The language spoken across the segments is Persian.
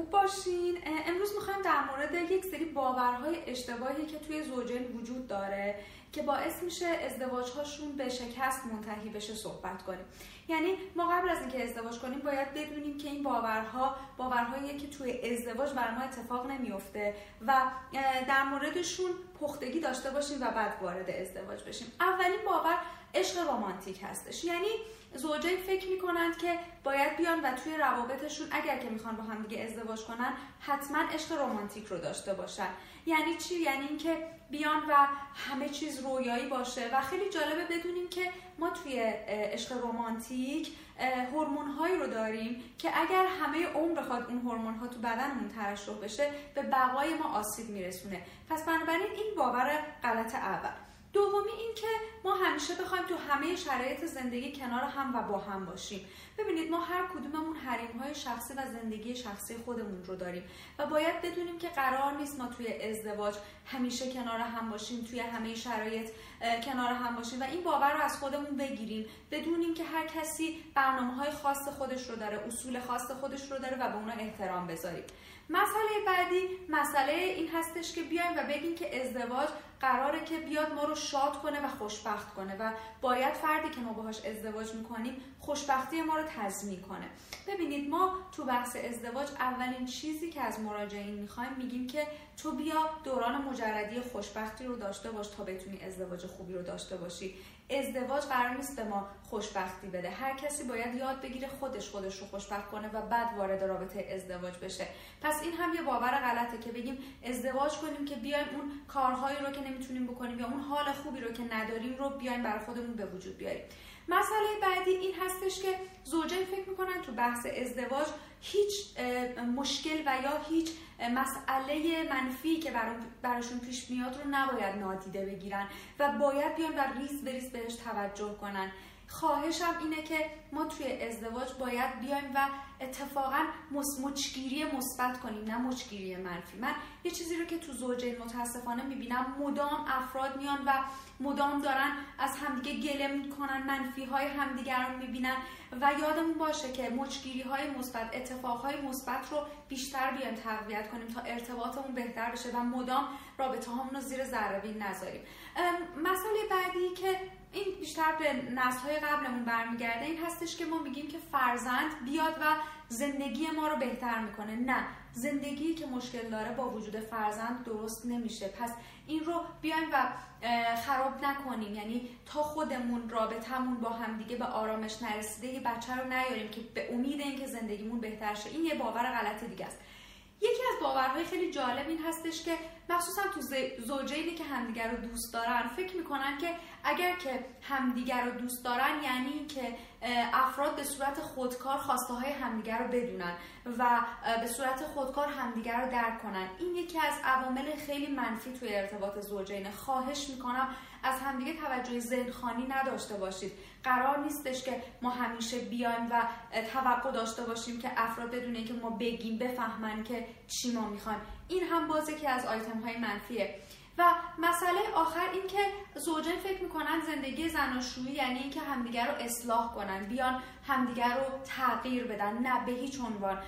خوب باشین. امروز می‌خوایم در مورد یک سری باورهای اشتباهی که توی زوجین وجود داره که باعث میشه ازدواج هاشون به شکست منتهی بشه صحبت کنیم. یعنی ما قبل از اینکه ازدواج کنیم باید بدونیم که این باورها باورهایی که توی ازدواج بر ما اتفاق نمیفته و در موردشون پختگی داشته باشیم و بعد وارد ازدواج بشیم. اولین باور عشق رمانتیک هستش. یعنی زوجین فکر می‌کنند که باید بیان و توی روابطشون اگر که می‌خوان با هم دیگه ازدواج کنن حتما عشق رمانتیک رو داشته باشن. یعنی چی؟ یعنی اینکه بیان و همه چیز رویایی باشه. و خیلی جالبه بدونیم که ما توی عشق رمانتیک هورمون هایی رو داریم که اگر همه عمر بخواد اون هورمون ها تو بدنمون ترشح بشه به بقای ما آسیب میرسونه. پس بنابراین این باور غلط اول. دومی این که ما همیشه بخوایم تو همه شرایط زندگی کنار هم و با هم باشیم. ببینید ما هر کدوممون حریم های شخصی و زندگی شخصی خودمون رو داریم و باید بدونیم که قرار نیست ما توی ازدواج همیشه کنار هم باشیم توی همه شرایط کنار هم باشیم و این باور رو از خودمون بگیریم. بدونیم که هر کسی برنامه های خاص خودش رو داره اصول خاص خودش رو داره و به اونا احترام بذاریم. مسئله بعدی مسئله این هستش که بیایم و بگیم که ازدواج قراره که بیاد ما رو شاد کنه و خوشبخت کنه و باید فردی که ما باهاش ازدواج می‌کنیم خوشبختی ما رو تضمین کنه. ببینید ما تو بحث ازدواج اولین چیزی که از مراجعین می‌خوایم میگیم که تو بیا دوران مجردی خوشبختی رو داشته باش تا بتونی ازدواج خوبی رو داشته باشی. ازدواج قرار نیست به ما خوشبختی بده. هر کسی باید یاد بگیره خودش خودش رو خوشبخت کنه و بعد وارد رابطه ازدواج بشه. پس این هم یه باور غلطه که بگیم ازدواج کنیم که بیایم اون کارهایی رو که نمی‌تونیم بکنیم یا اون حال خوبی رو که نداریم رو بیایم برای خودمون به وجود بیاریم. مسئله بعدی این هستش که زوجین فکر می‌کنن تو بحث ازدواج هیچ مشکل و یا هیچ مسئله منفی که براشون پیش میاد رو نباید نادیده بگیرن و باید بیان و ریز بریز بهش توجه کنن. خواهشم اینه که ما توی ازدواج باید بیایم و اتفاقا مچگیری مثبت کنیم نه مچگیری منفی. من یه چیزی رو که تو زوجین متاسفانه می‌بینم مدام افراد میان و مدام دارن از همدیگه گله می‌کنن منفی های همدیگر رو می‌بینن و یادمون باشه که مچگیری های مثبت اتفاق های مثبت رو بیشتر بیایم تقویت کنیم تا ارتباطمون بهتر بشه و مدام رابطه رو زیر ذره نذاریم. مسئله بعدی که این بیشتر به نسل های قبلمون برمیگرده. این هستش که ما میگیم که فرزند بیاد و زندگی ما رو بهتر می‌کنه. نه زندگی که مشکل داره با وجود فرزند درست نمیشه. پس این رو بیایم و خراب نکنیم. یعنی تا خودمون رابطمون با همدیگه به آرامش نرسیده یه بچه رو نیاریم که به امید اینکه زندگیمون بهتر شه. این یه باور غلط دیگه است. یکی از باورهای خیلی جالب این هستش که مخصوصا تو زوجینی که همدیگر رو دوست دارن فکر می‌کنن که اگر که همدیگر رو دوست دارن یعنی که افراد به صورت خودکار خواسته های همدیگر رو بدونن و به صورت خودکار همدیگر رو درک کنن. این یکی از عوامل خیلی منفی توی ارتباط زوجین خواهش می‌کنم از همدیگه توجه ذهنخانی نداشته باشید. قرار نیستش که ما همیشه بیایم و توقع داشته باشیم که افراد بدونه که ما بگیم بفهمن که چی ما می‌خوایم. این هم بازه که از آیتم های منفیه. و مسئله آخر این که زوجین فکر می‌کنن زندگی زناشویی یعنی اینکه همدیگر رو اصلاح کنن بیان همدیگر رو تغییر بدن نه به هیچ عنوان.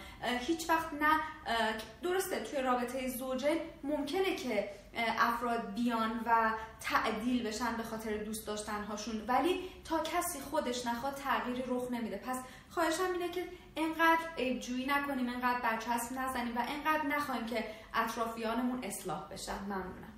هیچ وقت نه درسته توی رابطه زوجین ممکنه که افراد بیان و تعدیل بشن به خاطر دوست داشتن هاشون ولی تا کسی خودش نخواد تغییری رخ نمیده. پس خواهشم اینه که انقدر عیبجویی نکنیم انقدر برچسب نزنیم و انقدر نخواهیم که اطرافیانمون اصلاح بشن. ممنونم.